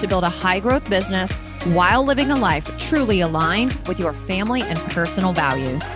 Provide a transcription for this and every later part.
to build a high growth business while living a life truly aligned with your family and personal values.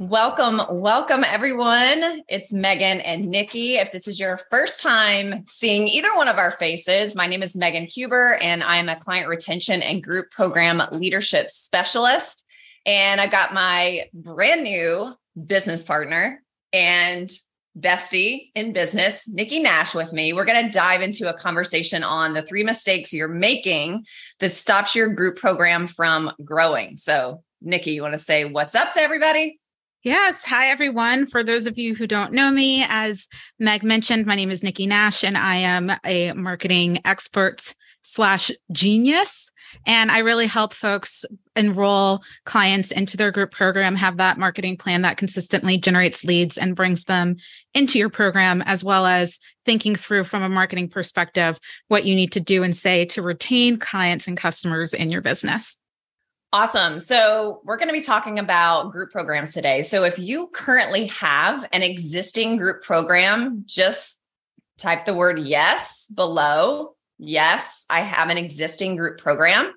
Welcome, welcome everyone. It's Megan and Nikki. If this is your first time seeing either one of our faces, my name is Megan Huber and I'm a client retention and group program leadership specialist. And I've got my brand new business partner and bestie in business, Nikki Nash, with me. We're going to dive into a conversation on the three mistakes you're making that stops your group program from growing. So, Nikki, you want to say what's up to everybody? Yes. Hi, everyone. For those of you who don't know me, as Meg mentioned, my name is Nikki Nash, and I am a marketing expert slash genius. And I really help folks enroll clients into their group program, have that marketing plan that consistently generates leads and brings them into your program, as well as thinking through from a marketing perspective what you need to do and say to retain clients and customers in your business. Awesome. So, we're going to be talking about group programs today. So, if you currently have an existing group program, just type the word yes below Yes, I have an existing group program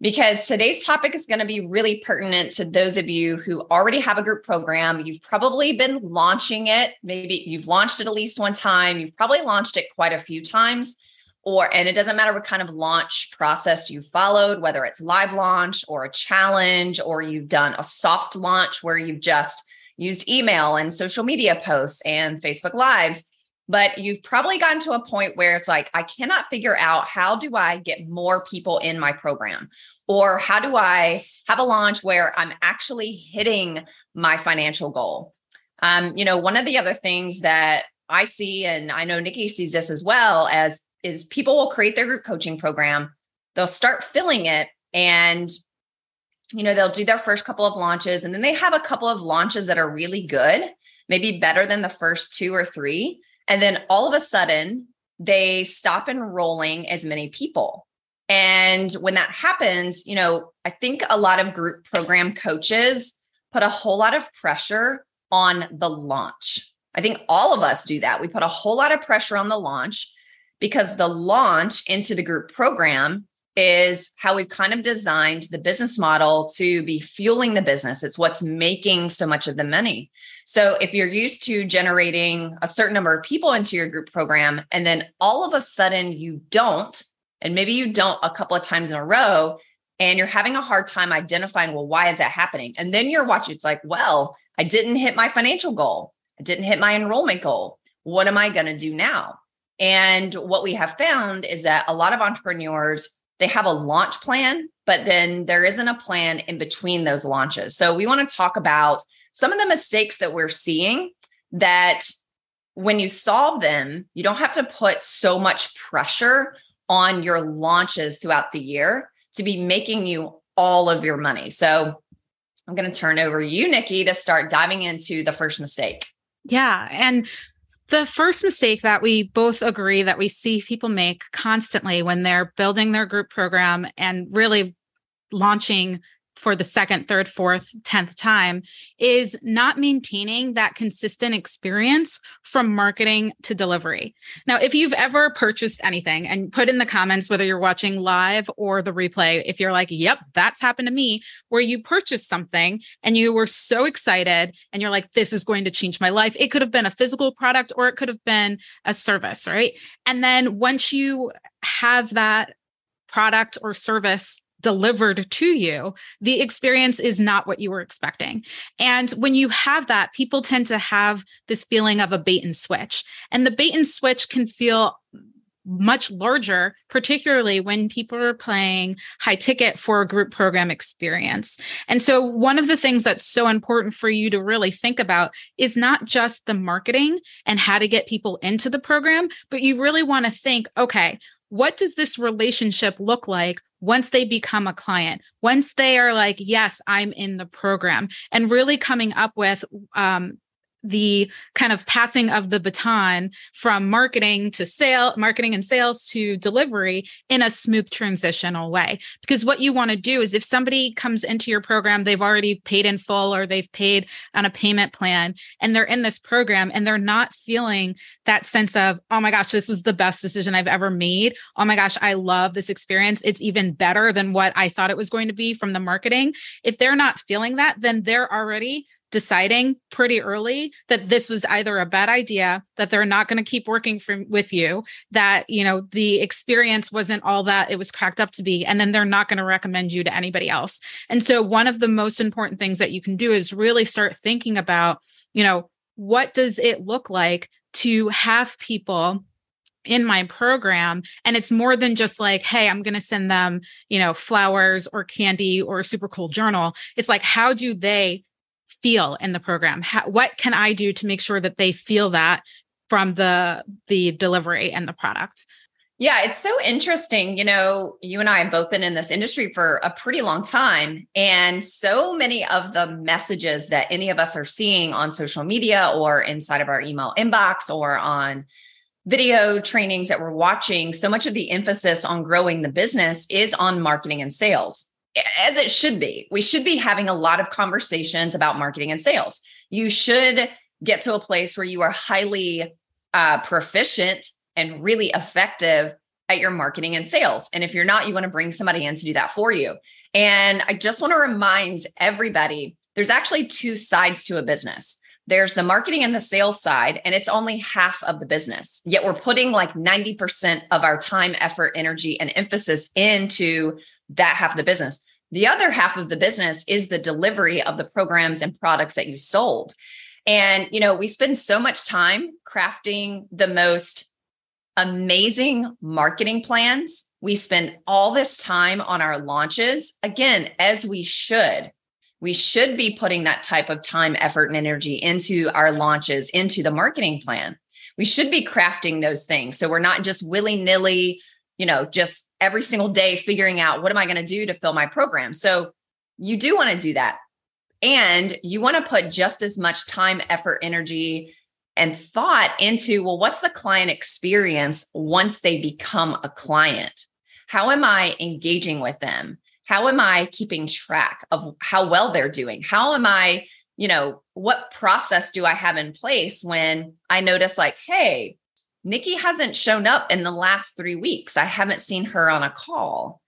because today's topic is going to be really pertinent to those of you who already have a group program. You've probably been launching it. Maybe you've launched it at least one time. You've probably launched it quite a few times. Or, and it doesn't matter what kind of launch process you followed, whether it's live launch or a challenge, or you've done a soft launch where you've just used email and social media posts and Facebook Lives but you've probably gotten to a point where it's like i cannot figure out how do i get more people in my program? Or how do i have a launch where i'm actually hitting my financial goal? Um, you know one of the other things that i see and i know nikki sees this as well as is people will create their group coaching program they'll start filling it and you know they'll do their first couple of launches and then they have a couple of launches that are really good maybe better than the first two or three and then all of a sudden, they stop enrolling as many people. And when that happens, you know, I think a lot of group program coaches put a whole lot of pressure on the launch. I think all of us do that. We put a whole lot of pressure on the launch because the launch into the group program is how we've kind of designed the business model to be fueling the business. It's what's making so much of the money. So if you're used to generating a certain number of people into your group program, and then all of a sudden you don't, and maybe you don't a couple of times in a row, and you're having a hard time identifying, well, why is that happening? And then you're watching, it's like, well, I didn't hit my financial goal. I didn't hit my enrollment goal. What am I going to do now? And what we have found is that a lot of entrepreneurs they have a launch plan, but then there isn't a plan in between those launches. So we want to talk about some of the mistakes that we're seeing that when you solve them, you don't have to put so much pressure on your launches throughout the year to be making you all of your money. So I'm going to turn over you, Nikki, to start diving into the first mistake. Yeah. And the first mistake that we both agree that we see people make constantly when they're building their group program and really launching for the second, third, fourth, tenth time is not maintaining that consistent experience from marketing to delivery. Now, if you've ever purchased anything and put in the comments, whether you're watching live or the replay, if you're like, yep, that's happened to me, where you purchased something and you were so excited and you're like, this is going to change my life. It could have been a physical product or it could have been a service, right? And then once you have that product or service delivered to you, the experience is not what you were expecting. And when you have that, people tend to have this feeling of a bait and switch. And the bait and switch can feel much larger, particularly when people are playing high ticket for a group program experience. And so, one of the things that's so important for you to really think about is not just the marketing and how to get people into the program, but you really want to think okay, what does this relationship look like once they become a client, once they are like, yes, I'm in the program, and really coming up with um, the kind of passing of the baton from marketing to sale, marketing and sales to delivery in a smooth transitional way. Because what you want to do is if somebody comes into your program, they've already paid in full or they've paid on a payment plan and they're in this program and they're not feeling that sense of, oh my gosh, this was the best decision I've ever made. Oh my gosh, I love this experience. It's even better than what I thought it was going to be from the marketing. If they're not feeling that, then they're already deciding pretty early that this was either a bad idea that they're not going to keep working with you that you know the experience wasn't all that it was cracked up to be and then they're not going to recommend you to anybody else. And so one of the most important things that you can do is really start thinking about you know what does it look like to have people in my program? And it's more than just like hey i'm going to send them you know flowers or candy or a super cool journal. It's like how do they feel in the program? How, what can I do to make sure that they feel that from the the delivery and the product? Yeah, it's so interesting. You know, you and I have both been in this industry for a pretty long time. And so many of the messages that any of us are seeing on social media or inside of our email inbox or on video trainings that we're watching, so much of the emphasis on growing the business is on marketing and sales as it should be. We should be having a lot of conversations about marketing and sales. You should get to a place where you are highly uh, proficient and really effective at your marketing and sales. And if you're not, you want to bring somebody in to do that for you. And I just want to remind everybody there's actually two sides to a business. There's the marketing and the sales side, and it's only half of the business. Yet we're putting like 90% of our time, effort, energy, and emphasis into that half of the business. The other half of the business is the delivery of the programs and products that you sold. And, you know, we spend so much time crafting the most amazing marketing plans. We spend all this time on our launches, again, as we should. We should be putting that type of time, effort, and energy into our launches, into the marketing plan. We should be crafting those things. So we're not just willy nilly you know, just every single day figuring out what am I going to do to fill my program. So you do want to do that. And you want to put just as much time, effort, energy, and thought into well, what's the client experience once they become a client? How am I engaging with them? How am I keeping track of how well they're doing? How am I, you know, what process do I have in place when I notice, like, hey, Nikki hasn't shown up in the last three weeks. I haven't seen her on a call.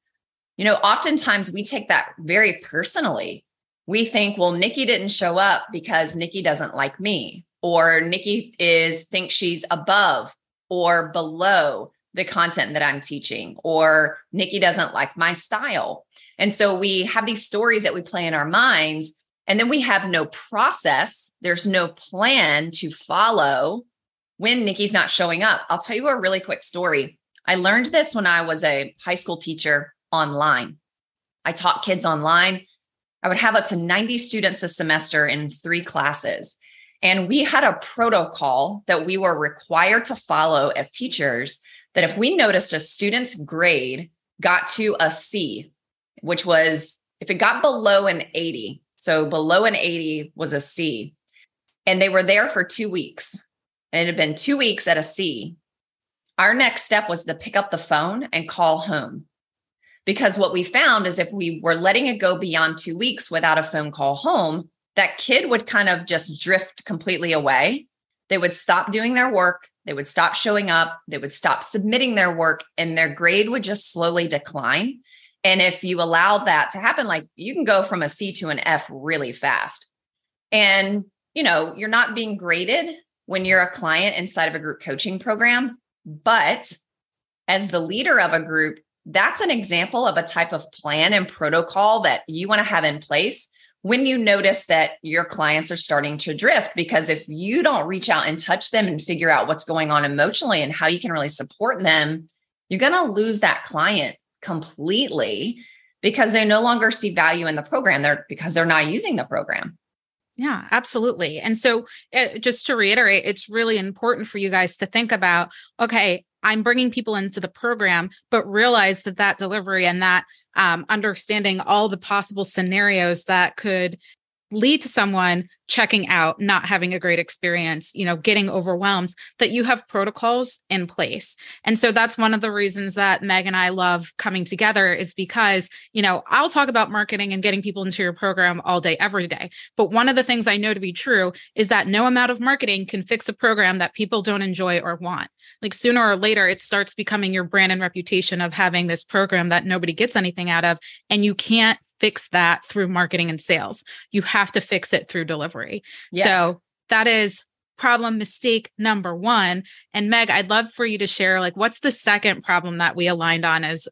You know, oftentimes we take that very personally. We think, well, Nikki didn't show up because Nikki doesn't like me, or Nikki is thinks she's above or below the content that I'm teaching, or Nikki doesn't like my style. And so we have these stories that we play in our minds, and then we have no process. There's no plan to follow when Nikki's not showing up. I'll tell you a really quick story. I learned this when I was a high school teacher online. I taught kids online. I would have up to 90 students a semester in three classes. And we had a protocol that we were required to follow as teachers that if we noticed a student's grade got to a C, which was if it got below an 80, so below an 80 was a C, and they were there for two weeks and it had been two weeks at a C, our next step was to pick up the phone and call home. Because what we found is if we were letting it go beyond two weeks without a phone call home, that kid would kind of just drift completely away. They would stop doing their work. They would stop showing up. They would stop submitting their work, and their grade would just slowly decline. And if you allowed that to happen, like you can go from a C to an F really fast. And, you know, you're not being graded when you're a client inside of a group coaching program. But as the leader of a group, that's an example of a type of plan and protocol that you want to have in place when you notice that your clients are starting to drift. Because if you don't reach out and touch them and figure out what's going on emotionally and how you can really support them, you're going to lose that client completely because they no longer see value in the program. They're because they're not using the program. Yeah, absolutely. And so, uh, just to reiterate, it's really important for you guys to think about okay, I'm bringing people into the program, but realize that that delivery and that um, understanding all the possible scenarios that could lead to someone checking out, not having a great experience, you know, getting overwhelmed, that you have protocols in place. And so that's one of the reasons that Meg and I love coming together is because, you know, I'll talk about marketing and getting people into your program all day, every day. But one of the things I know to be true is that no amount of marketing can fix a program that people don't enjoy or want. Like sooner or later, it starts becoming your brand and reputation of having this program that nobody gets anything out of. And you can't fix that through marketing and sales. You have to fix it through delivery. Yes. So that is problem mistake number 1 and Meg I'd love for you to share like what's the second problem that we aligned on as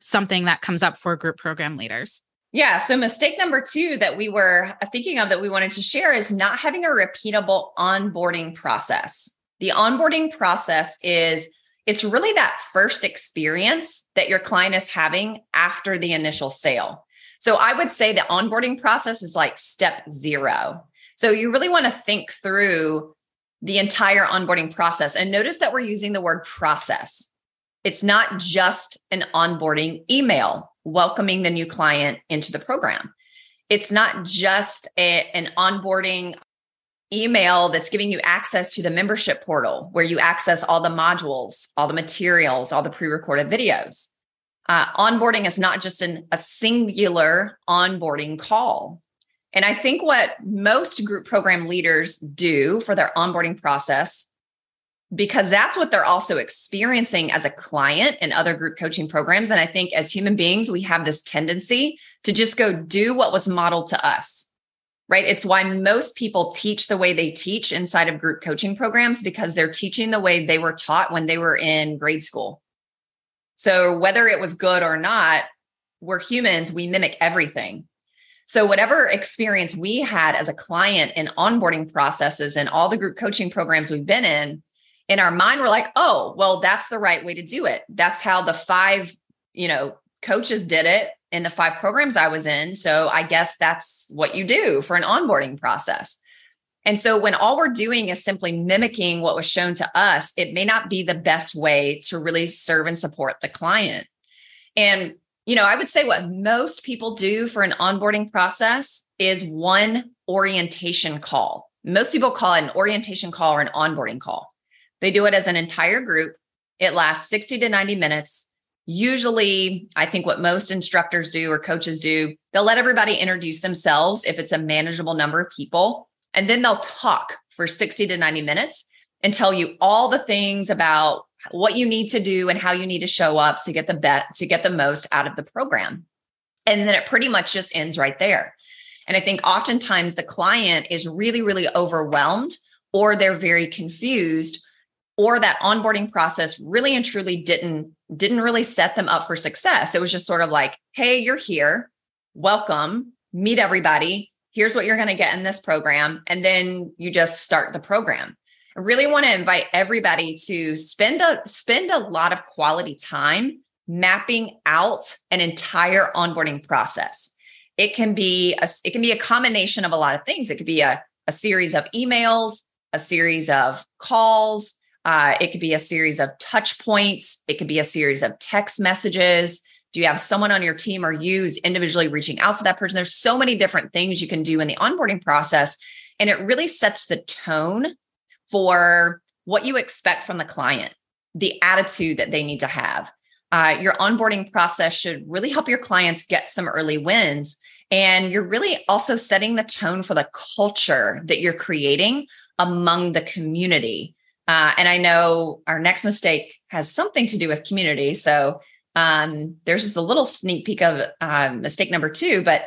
something that comes up for group program leaders yeah. So, mistake number two that we were thinking of that we wanted to share is not having a repeatable onboarding process. The onboarding process is it's really that first experience that your client is having after the initial sale. So I would say the onboarding process is like step zero. So you really want to think through the entire onboarding process and notice that we're using the word process. It's not just an onboarding email welcoming the new client into the program. It's not just a, an onboarding email that's giving you access to the membership portal where you access all the modules, all the materials, all the pre recorded videos uh, onboarding is not just an, a singular onboarding call. And I think what most group program leaders do for their onboarding process, because that's what they're also experiencing as a client in other group coaching programs. And I think as human beings, we have this tendency to just go do what was modeled to us, right? It's why most people teach the way they teach inside of group coaching programs because they're teaching the way they were taught when they were in grade school so whether it was good or not, we're humans, we mimic everything. So whatever experience we had as a client in onboarding processes and all the group coaching programs we've been in, in our mind, we're like, oh, well, that's the right way to do it. That's how the five, you know, coaches did it in the five programs I was in. So I guess that's what you do for an onboarding process. And so when all we're doing is simply mimicking what was shown to us, it may not be the best way to really serve and support the client. And, you know, I would say what most people do for an onboarding process is one orientation call. Most people call it an orientation call or an onboarding call. They do it as an entire group. It lasts 60 to 90 minutes. Usually, I think what most instructors do or coaches do, they'll let everybody introduce themselves if it's a manageable number of people and then they'll talk for 60 to 90 minutes and tell you all the things about what you need to do and how you need to show up to get the bet to get the most out of the program. And then it pretty much just ends right there. And I think oftentimes the client is really, really overwhelmed or they're very confused or that onboarding process really and truly didn't didn't really set them up for success. It was just sort of like, "Hey, you're here. Welcome. Meet everybody here's what you're going to get in this program. And then you just start the program. I really want to invite everybody to spend a spend a lot of quality time mapping out an entire onboarding process. It can be a, it can be a combination of a lot of things. It could be a, a series of emails, a series of calls, uh, it could be a series of touch points. It could be a series of text messages. Do you have someone on your team or use individually reaching out to that person? There's so many different things you can do in the onboarding process. And it really sets the tone for what you expect from the client, the attitude that they need to have. Uh, your onboarding process should really help your clients get some early wins. And you're really also setting the tone for the culture that you're creating among the community. Uh, and I know our next mistake has something to do with community. So um, there's just a little sneak peek of uh, mistake number two, but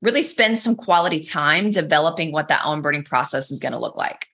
really spend some quality time developing what that onboarding process is going to look like.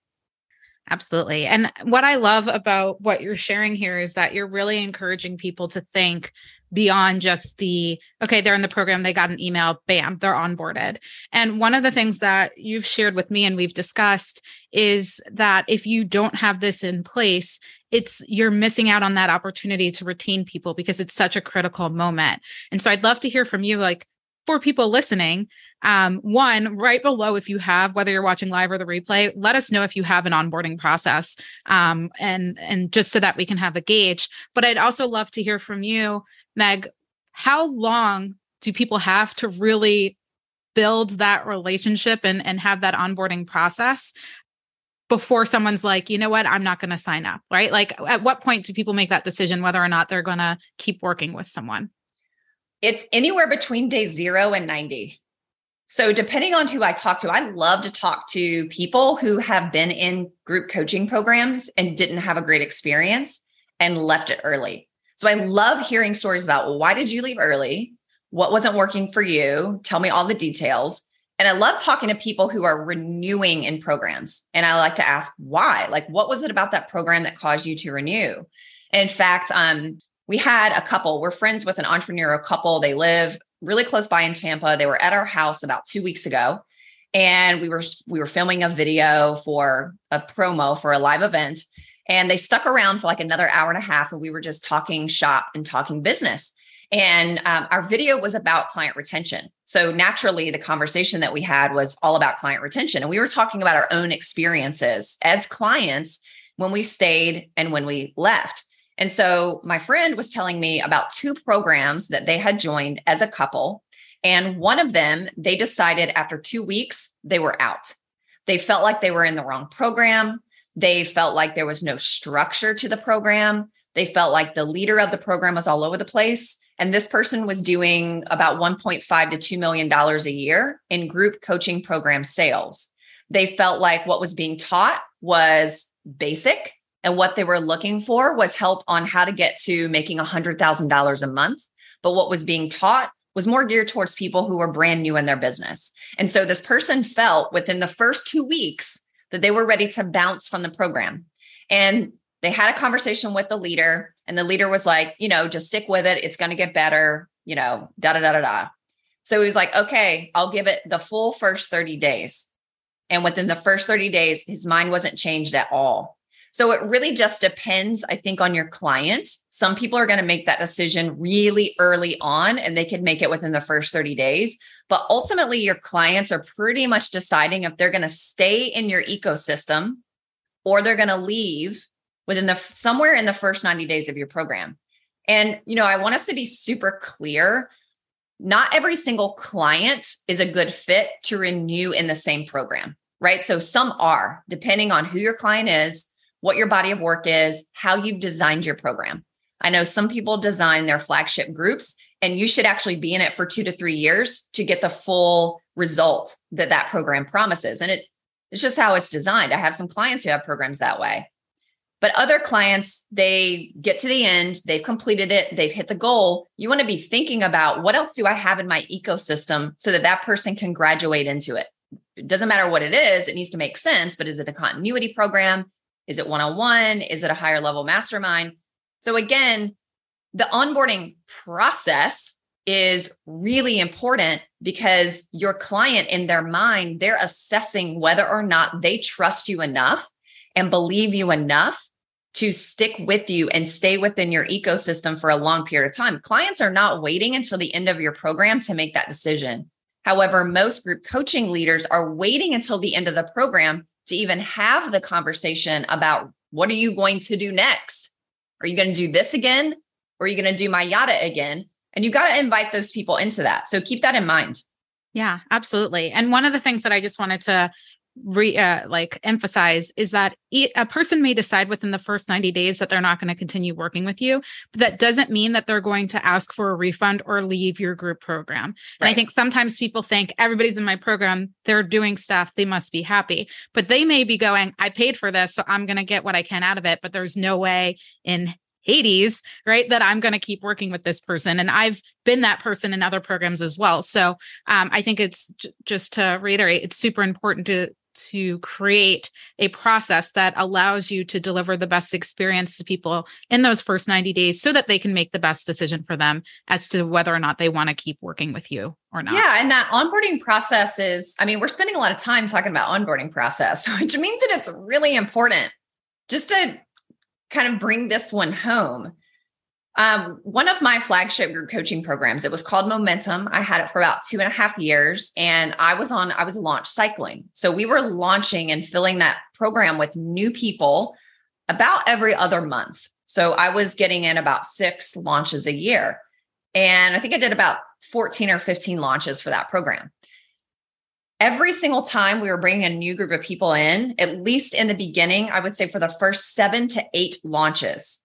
Absolutely. And what I love about what you're sharing here is that you're really encouraging people to think beyond just the okay they're in the program they got an email bam they're onboarded and one of the things that you've shared with me and we've discussed is that if you don't have this in place it's you're missing out on that opportunity to retain people because it's such a critical moment and so i'd love to hear from you like for people listening, um, one right below, if you have, whether you're watching live or the replay, let us know if you have an onboarding process, um, and and just so that we can have a gauge. But I'd also love to hear from you, Meg. How long do people have to really build that relationship and and have that onboarding process before someone's like, you know what, I'm not going to sign up, right? Like, at what point do people make that decision whether or not they're going to keep working with someone? It's anywhere between day zero and 90. So, depending on who I talk to, I love to talk to people who have been in group coaching programs and didn't have a great experience and left it early. So, I love hearing stories about well, why did you leave early? What wasn't working for you? Tell me all the details. And I love talking to people who are renewing in programs. And I like to ask why. Like, what was it about that program that caused you to renew? In fact, um, we had a couple, we're friends with an entrepreneurial couple. They live really close by in Tampa. They were at our house about two weeks ago. And we were we were filming a video for a promo for a live event. And they stuck around for like another hour and a half. And we were just talking shop and talking business. And um, our video was about client retention. So naturally, the conversation that we had was all about client retention. And we were talking about our own experiences as clients when we stayed and when we left. And so my friend was telling me about two programs that they had joined as a couple. And one of them, they decided after two weeks, they were out. They felt like they were in the wrong program. They felt like there was no structure to the program. They felt like the leader of the program was all over the place. And this person was doing about 1.5 to $2 million a year in group coaching program sales. They felt like what was being taught was basic and what they were looking for was help on how to get to making $100,000 a month. But what was being taught was more geared towards people who were brand new in their business. And so this person felt within the first two weeks that they were ready to bounce from the program. And they had a conversation with the leader, and the leader was like, you know, just stick with it. It's going to get better, you know, da da da da da. So he was like, okay, I'll give it the full first 30 days. And within the first 30 days, his mind wasn't changed at all. So it really just depends, I think, on your client. Some people are going to make that decision really early on and they can make it within the first 30 days. But ultimately, your clients are pretty much deciding if they're going to stay in your ecosystem or they're going to leave within the somewhere in the first 90 days of your program. And, you know, I want us to be super clear. Not every single client is a good fit to renew in the same program, right? So some are, depending on who your client is what your body of work is, how you've designed your program. I know some people design their flagship groups, and you should actually be in it for two to three years to get the full result that that program promises. And it, it's just how it's designed. I have some clients who have programs that way. But other clients, they get to the end, they've completed it, they've hit the goal. You want to be thinking about what else do I have in my ecosystem so that that person can graduate into it. It doesn't matter what it is, it needs to make sense. But is it a continuity program? Is it one on one? Is it a higher level mastermind? So, again, the onboarding process is really important because your client, in their mind, they're assessing whether or not they trust you enough and believe you enough to stick with you and stay within your ecosystem for a long period of time. Clients are not waiting until the end of your program to make that decision. However, most group coaching leaders are waiting until the end of the program to even have the conversation about what are you going to do next? Are you going to do this again? Or are you going to do my yada again? And you got to invite those people into that. So keep that in mind. Yeah, absolutely. And one of the things that I just wanted to re uh, like emphasize is that a person may decide within the first 90 days that they're not going to continue working with you but that doesn't mean that they're going to ask for a refund or leave your group program right. and i think sometimes people think everybody's in my program they're doing stuff they must be happy but they may be going i paid for this so i'm going to get what i can out of it but there's no way in Hades, right? That I'm going to keep working with this person. And I've been that person in other programs as well. So um, I think it's j- just to reiterate, it's super important to to create a process that allows you to deliver the best experience to people in those first 90 days so that they can make the best decision for them as to whether or not they want to keep working with you or not. Yeah. And that onboarding process is, I mean, we're spending a lot of time talking about onboarding process, which means that it's really important just to kind of bring this one home. Um, one of my flagship group coaching programs, it was called Momentum. I had it for about two and a half years and I was on, I was launch cycling. So we were launching and filling that program with new people about every other month. So I was getting in about six launches a year. And I think I did about 14 or 15 launches for that program. Every single time we were bringing a new group of people in, at least in the beginning, I would say for the first seven to eight launches,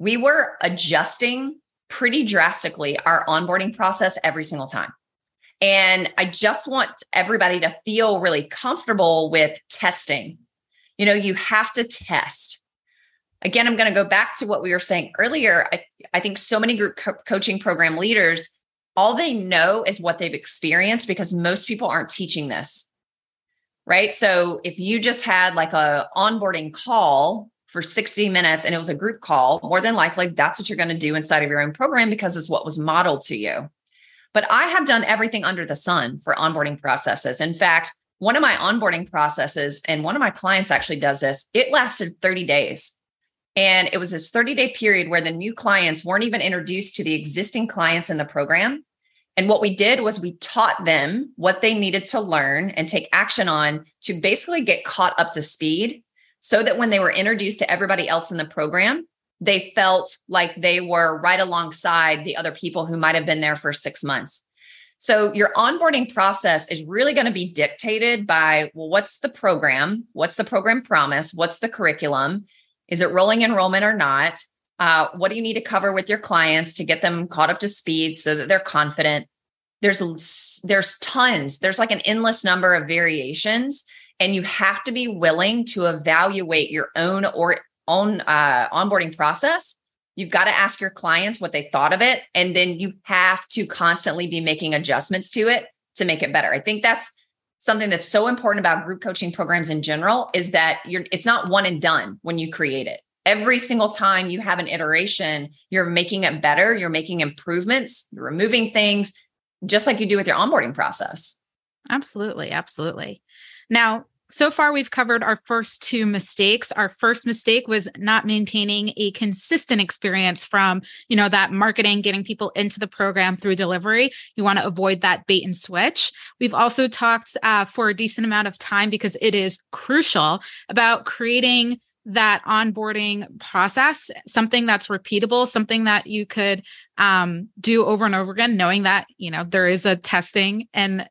we were adjusting pretty drastically our onboarding process every single time. And I just want everybody to feel really comfortable with testing. You know, you have to test. Again, I'm going to go back to what we were saying earlier. I, I think so many group co- coaching program leaders, all they know is what they've experienced because most people aren't teaching this. Right. So if you just had like a onboarding call for 60 minutes and it was a group call, more than likely that's what you're going to do inside of your own program because it's what was modeled to you. But I have done everything under the sun for onboarding processes. In fact, one of my onboarding processes, and one of my clients actually does this, it lasted 30 days. And it was this 30 day period where the new clients weren't even introduced to the existing clients in the program. And what we did was we taught them what they needed to learn and take action on to basically get caught up to speed so that when they were introduced to everybody else in the program, they felt like they were right alongside the other people who might have been there for six months. So your onboarding process is really going to be dictated by well, what's the program? What's the program promise? What's the curriculum? Is it rolling enrollment or not? Uh, what do you need to cover with your clients to get them caught up to speed so that they're confident? There's there's tons. There's like an endless number of variations and you have to be willing to evaluate your own or own uh, onboarding process. You've got to ask your clients what they thought of it and then you have to constantly be making adjustments to it to make it better. I think that's something that's so important about group coaching programs in general is that you're it's not one and done when you create it. Every single time you have an iteration you're making it better you're making improvements you're removing things just like you do with your onboarding process. Absolutely absolutely now so far we've covered our first two mistakes. Our first mistake was not maintaining a consistent experience from you know that marketing getting people into the program through delivery. You want to avoid that bait and switch. We've also talked uh, for a decent amount of time because it is crucial about creating that onboarding process something that's repeatable something that you could um, do over and over again knowing that you know there is a testing and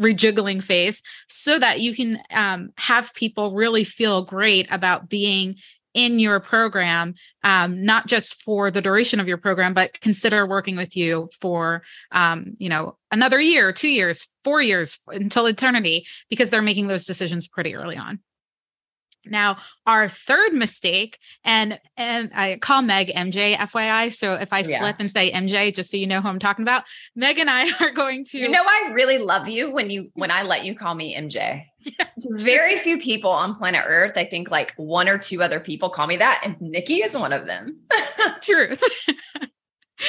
rejiggling phase so that you can um, have people really feel great about being in your program, um, not just for the duration of your program, but consider working with you for, um, you know, another year, two years, four years until eternity, because they're making those decisions pretty early on. Now, our third mistake, and and I call Meg MJ, FYI. So if I yeah. slip and say MJ, just so you know who I'm talking about, Meg and I are going to. You know, I really love you when you when I let you call me MJ. Yeah, Very few people on planet Earth. I think like one or two other people call me that, and Nikki is one of them. Truth.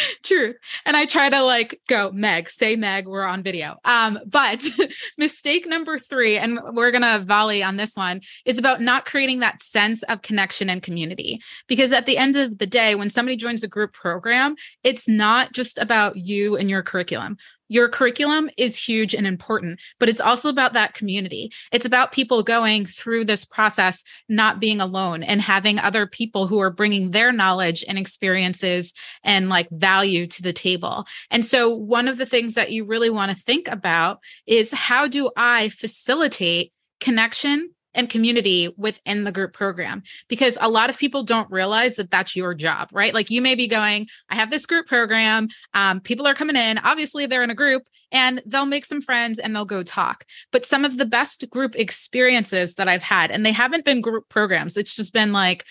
Truth. And I try to like go, Meg, say Meg, we're on video. Um, but mistake number three, and we're gonna volley on this one, is about not creating that sense of connection and community. Because at the end of the day, when somebody joins a group program, it's not just about you and your curriculum your curriculum is huge and important, but it's also about that community. It's about people going through this process, not being alone and having other people who are bringing their knowledge and experiences and like value to the table. And so, one of the things that you really want to think about is how do I facilitate connection and community within the group program because a lot of people don't realize that that's your job right? Like you may be going i have this group program um, people are coming in obviously they're in a group and they'll make some friends and they'll go talk. But some of the best group experiences that i've had and they haven't been group programs it's just been like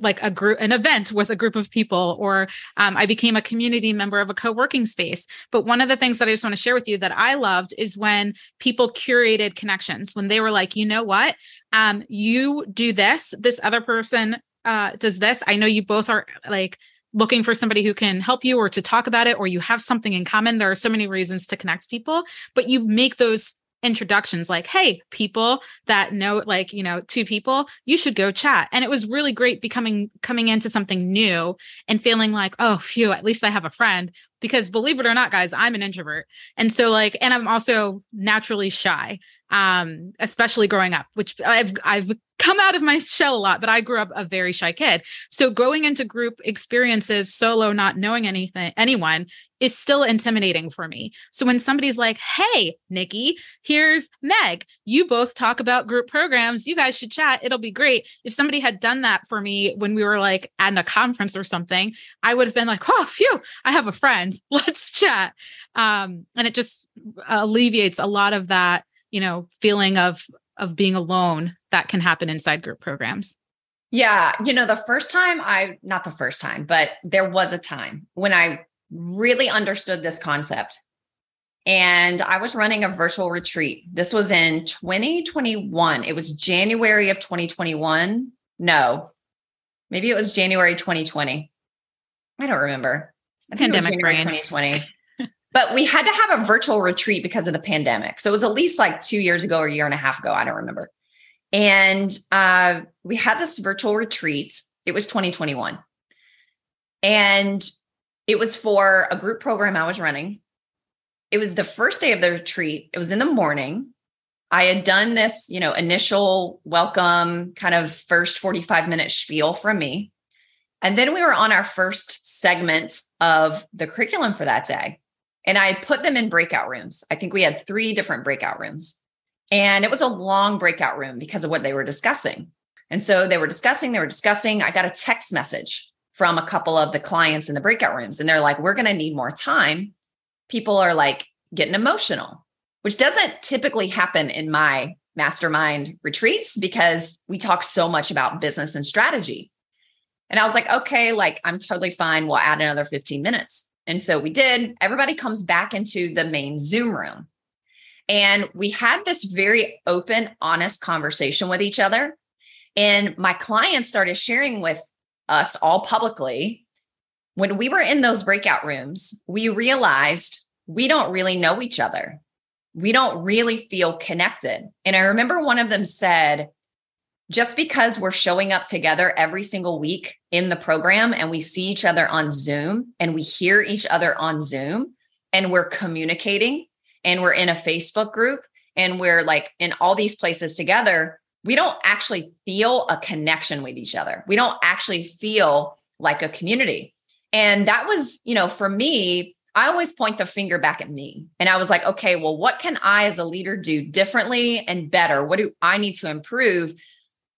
like a group an event with a group of people or um, i became a community member of a co-working space. But one of the things that i just want to share with you that i loved is when people curated connections when they were like you know what? Um, you do this this other person uh, does this. I know you both are like looking for somebody who can help you or to talk about it or you have something in common. There are so many reasons to connect people but you make those introductions like, hey, people that know, like, you know, two people, you should go chat. And it was really great becoming coming into something new and feeling like, oh, phew, at least I have a friend. Because believe it or not, guys, I'm an introvert. And so, like, and I'm also naturally shy um, especially growing up, which I've I've come out of my shell a lot, but I grew up a very shy kid. So going into group experiences solo, not knowing anything, anyone is still intimidating for me. So when somebody's like, Hey, Nikki, here's Meg, you both talk about group programs. You guys should chat. It'll be great. If somebody had done that for me when we were like at a conference or something, I would have been like, Oh, phew, I have a friend. Let's chat. Um, and it just alleviates a lot of that you know feeling of of being alone that can happen inside group programs yeah you know the first time i not the first time but there was a time when i really understood this concept and i was running a virtual retreat this was in 2021 it was january of 2021 no maybe it was january 2020 i don't remember I pandemic brain. 2020 but we had to have a virtual retreat because of the pandemic. So it was at least like two years ago or a year and a half ago. I don't remember. And uh, we had this virtual retreat. It was 2021. And it was for a group program I was running. It was the first day of the retreat. It was in the morning. I had done this, you know, initial welcome kind of first 45 minute spiel from me. And then we were on our first segment of the curriculum for that day. And I put them in breakout rooms. I think we had three different breakout rooms. And it was a long breakout room because of what they were discussing. And so they were discussing, they were discussing. I got a text message from a couple of the clients in the breakout rooms, and they're like, we're going to need more time. People are like getting emotional, which doesn't typically happen in my mastermind retreats because we talk so much about business and strategy. And I was like, okay, like I'm totally fine. We'll add another 15 minutes. And so we did. Everybody comes back into the main Zoom room. And we had this very open, honest conversation with each other. And my clients started sharing with us all publicly. When we were in those breakout rooms, we realized we don't really know each other. We don't really feel connected. And I remember one of them said, just because we're showing up together every single week in the program and we see each other on Zoom and we hear each other on Zoom and we're communicating and we're in a Facebook group and we're like in all these places together, we don't actually feel a connection with each other. We don't actually feel like a community. And that was, you know, for me, I always point the finger back at me. And I was like, okay, well, what can I as a leader do differently and better? What do I need to improve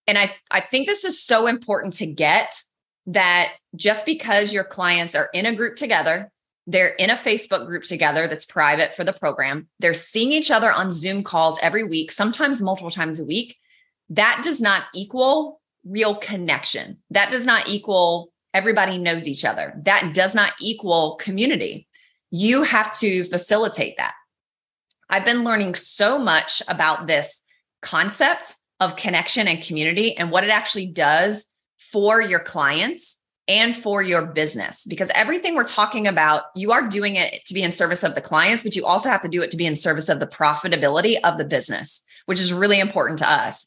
and I, I think this is so important to get that just because your clients are in a group together, they're in a Facebook group together that's private for the program, they're seeing each other on Zoom calls every week, sometimes multiple times a week. That does not equal real connection. That does not equal everybody knows each other. That does not equal community. You have to facilitate that. I've been learning so much about this concept of connection and community and what it actually does for your clients and for your business because everything we're talking about you are doing it to be in service of the clients but you also have to do it to be in service of the profitability of the business which is really important to us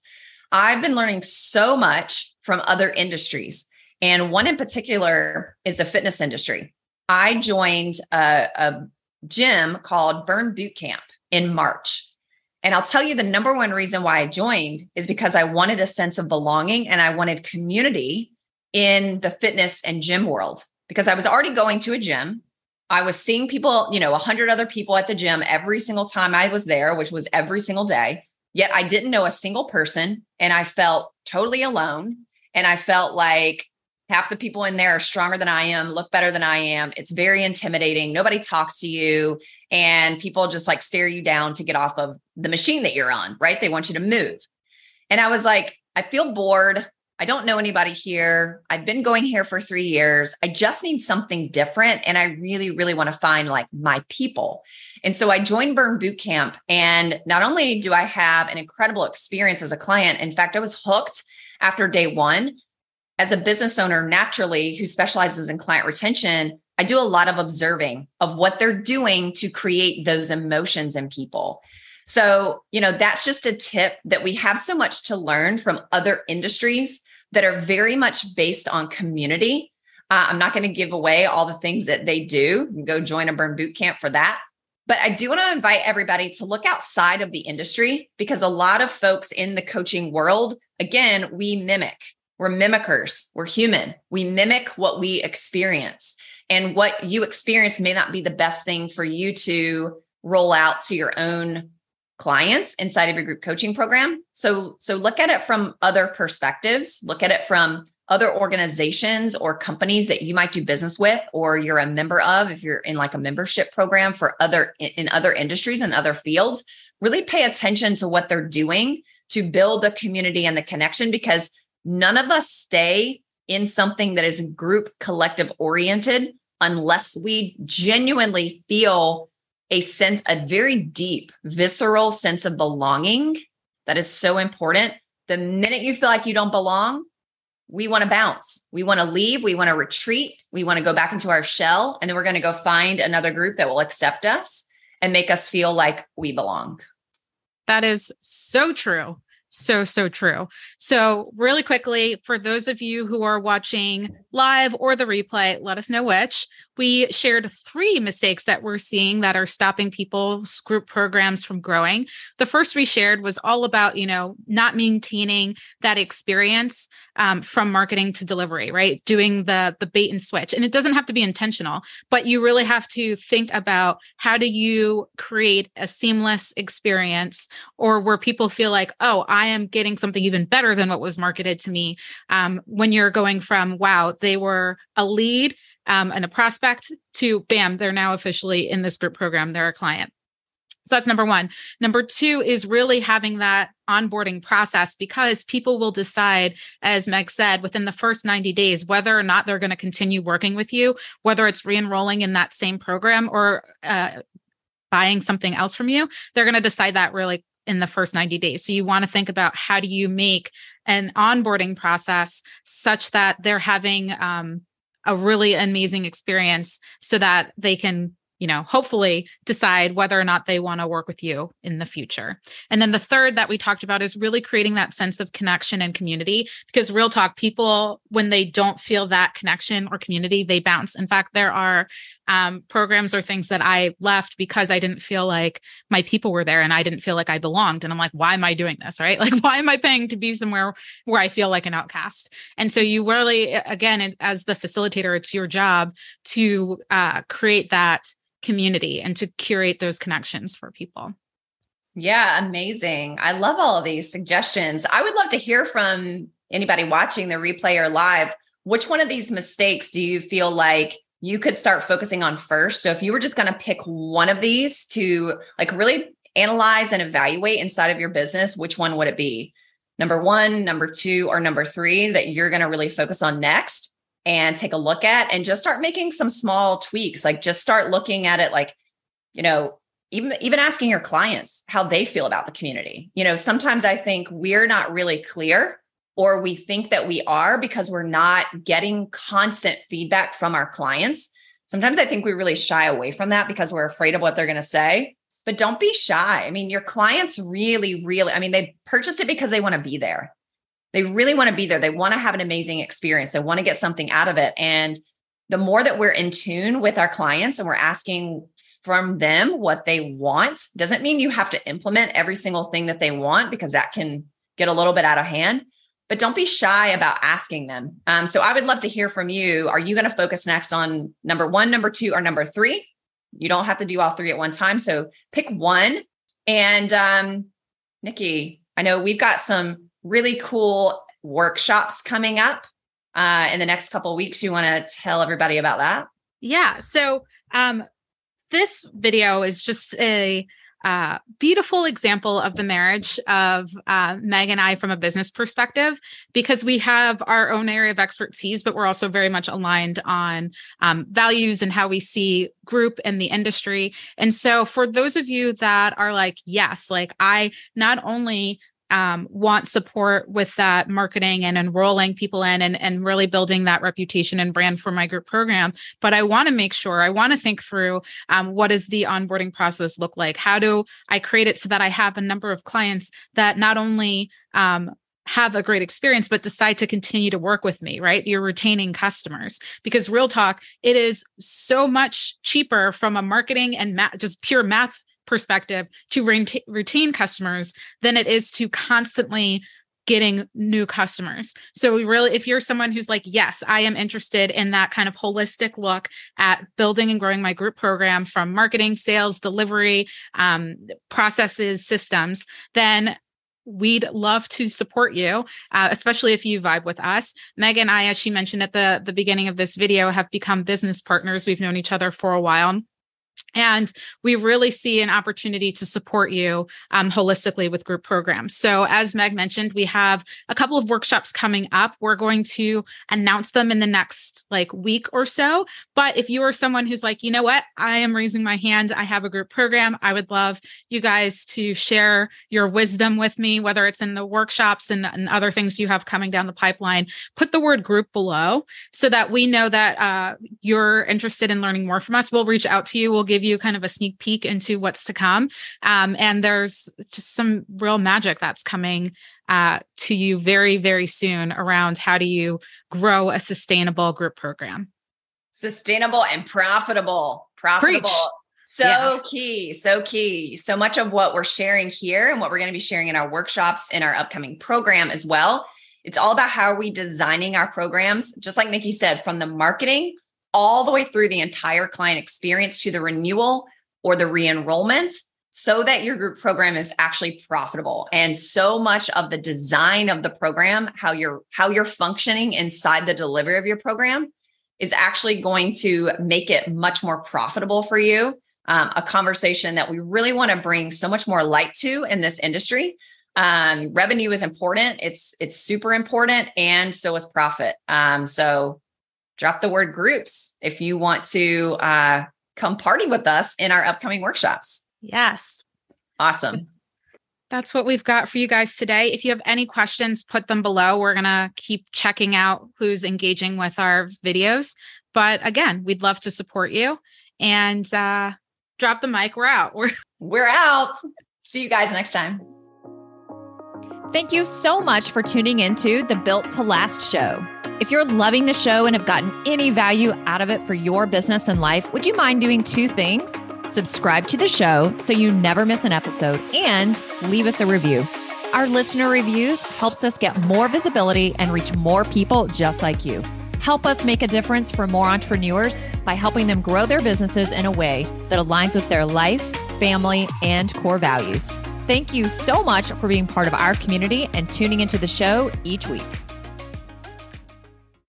i've been learning so much from other industries and one in particular is the fitness industry i joined a, a gym called burn boot camp in march and I'll tell you the number one reason why I joined is because I wanted a sense of belonging and I wanted community in the fitness and gym world because I was already going to a gym. I was seeing people, you know, 100 other people at the gym every single time I was there, which was every single day. Yet I didn't know a single person and I felt totally alone. And I felt like half the people in there are stronger than I am, look better than I am. It's very intimidating. Nobody talks to you and people just like stare you down to get off of the machine that you're on, right? They want you to move. And I was like, I feel bored. I don't know anybody here. I've been going here for three years. I just need something different. And I really, really want to find like my people. And so I joined Burn Boot Camp. And not only do I have an incredible experience as a client, in fact, I was hooked after day one as a business owner, naturally, who specializes in client retention, I do a lot of observing of what they're doing to create those emotions in people. So, you know, that's just a tip that we have so much to learn from other industries that are very much based on community. Uh, I'm not going to give away all the things that they do. go join a burn boot camp for that. But I do want to invite everybody to look outside of the industry because a lot of folks in the coaching world, again, we mimic. We're mimickers. We're human. We mimic what we experience. And what you experience may not be the best thing for you to roll out to your own clients inside of your group coaching program. So so look at it from other perspectives. Look at it from other organizations or companies that you might do business with or you're a member of if you're in like a membership program for other in other industries and other fields really pay attention to what they're doing to build the community and the connection because none of us stay in something that is group collective oriented unless we genuinely feel a sense a very deep visceral sense of belonging that is so important the minute you feel like you don't belong we want to bounce. We want to leave. We want to retreat. We want to go back into our shell. And then we're going to go find another group that will accept us and make us feel like we belong. That is so true. So, so true. So, really quickly, for those of you who are watching live or the replay, let us know which. We shared three mistakes that we're seeing that are stopping people's group programs from growing. The first we shared was all about, you know, not maintaining that experience um, from marketing to delivery, right? Doing the the bait and switch, and it doesn't have to be intentional, but you really have to think about how do you create a seamless experience, or where people feel like, oh, I am getting something even better than what was marketed to me. Um, when you're going from wow, they were a lead um, and a prospect to bam, they're now officially in this group program. They're a client. So that's number one. Number two is really having that onboarding process because people will decide, as Meg said, within the first 90 days, whether or not they're going to continue working with you, whether it's re enrolling in that same program or uh, buying something else from you. They're going to decide that really in the first 90 days. So you want to think about how do you make an onboarding process such that they're having um, a really amazing experience so that they can you know, hopefully decide whether or not they want to work with you in the future. And then the third that we talked about is really creating that sense of connection and community because real talk people when they don't feel that connection or community they bounce. In fact, there are um, programs or things that I left because I didn't feel like my people were there and I didn't feel like I belonged. And I'm like, why am I doing this? Right? Like, why am I paying to be somewhere where I feel like an outcast? And so you really, again, as the facilitator, it's your job to uh, create that community and to curate those connections for people. Yeah, amazing. I love all of these suggestions. I would love to hear from anybody watching the replay or live. Which one of these mistakes do you feel like you could start focusing on first? So if you were just going to pick one of these to like really analyze and evaluate inside of your business, which one would it be? Number one, number two, or number three that you're going to really focus on next? and take a look at and just start making some small tweaks like just start looking at it like you know even even asking your clients how they feel about the community you know sometimes i think we're not really clear or we think that we are because we're not getting constant feedback from our clients sometimes i think we really shy away from that because we're afraid of what they're going to say but don't be shy i mean your clients really really i mean they purchased it because they want to be there they really want to be there. They want to have an amazing experience. They want to get something out of it. And the more that we're in tune with our clients and we're asking from them what they want, doesn't mean you have to implement every single thing that they want because that can get a little bit out of hand. But don't be shy about asking them. Um, so I would love to hear from you. Are you going to focus next on number one, number two, or number three? You don't have to do all three at one time. So pick one. And um, Nikki, I know we've got some really cool workshops coming up uh, in the next couple weeks. You want to tell everybody about that? Yeah. So um, this video is just a uh, beautiful example of the marriage of uh, Meg and I from a business perspective, because we have our own area of expertise, but we're also very much aligned on um, values and how we see group and the industry. And so, for those of you that are like, yes, like I not only um, want support with that marketing and enrolling people in and, and really building that reputation and brand for my group program. But I want to make sure, I want to think through um, what does the onboarding process look like? How do I create it so that I have a number of clients that not only um, have a great experience but decide to continue to work with me right you're retaining customers because real talk it is so much cheaper from a marketing and math, just pure math perspective to retain, retain customers than it is to constantly getting new customers. So we really if you're someone who's like yes, I am interested in that kind of holistic look at building and growing my group program from marketing, sales, delivery, um, processes, systems, then we'd love to support you, uh, especially if you vibe with us. Meg and I, as she mentioned at the, the beginning of this video, have become business partners. We've known each other for a while. And we really see an opportunity to support you um, holistically with group programs. So, as Meg mentioned, we have a couple of workshops coming up. We're going to announce them in the next like week or so. But if you are someone who's like, you know what, I am raising my hand, I have a group program, I would love you guys to share your wisdom with me, whether it's in the workshops and, and other things you have coming down the pipeline. Put the word group below so that we know that uh, you're interested in learning more from us. We'll reach out to you. We'll give you kind of a sneak peek into what's to come. Um, and there's just some real magic that's coming uh, to you very, very soon around how do you grow a sustainable group program. Sustainable and profitable. Profitable. Preach. So yeah. key, so key. So much of what we're sharing here and what we're going to be sharing in our workshops in our upcoming program as well. It's all about how are we designing our programs, just like Nikki said, from the marketing all the way through the entire client experience to the renewal or the re-enrollment so that your group program is actually profitable. And so much of the design of the program how you're how you're functioning inside the delivery of your program is actually going to make it much more profitable for you. Um, a conversation that we really want to bring so much more light to in this industry. Um, revenue is important. It's it's super important and so is profit. Um, so drop the word groups if you want to uh, come party with us in our upcoming workshops. Yes. Awesome. That's what we've got for you guys today. If you have any questions, put them below. We're going to keep checking out who's engaging with our videos. But again, we'd love to support you and uh, drop the mic. We're out. We're, We're out. See you guys next time. Thank you so much for tuning into the Built to Last show. If you're loving the show and have gotten any value out of it for your business and life, would you mind doing two things? Subscribe to the show so you never miss an episode and leave us a review. Our listener reviews helps us get more visibility and reach more people just like you. Help us make a difference for more entrepreneurs by helping them grow their businesses in a way that aligns with their life, family, and core values. Thank you so much for being part of our community and tuning into the show each week.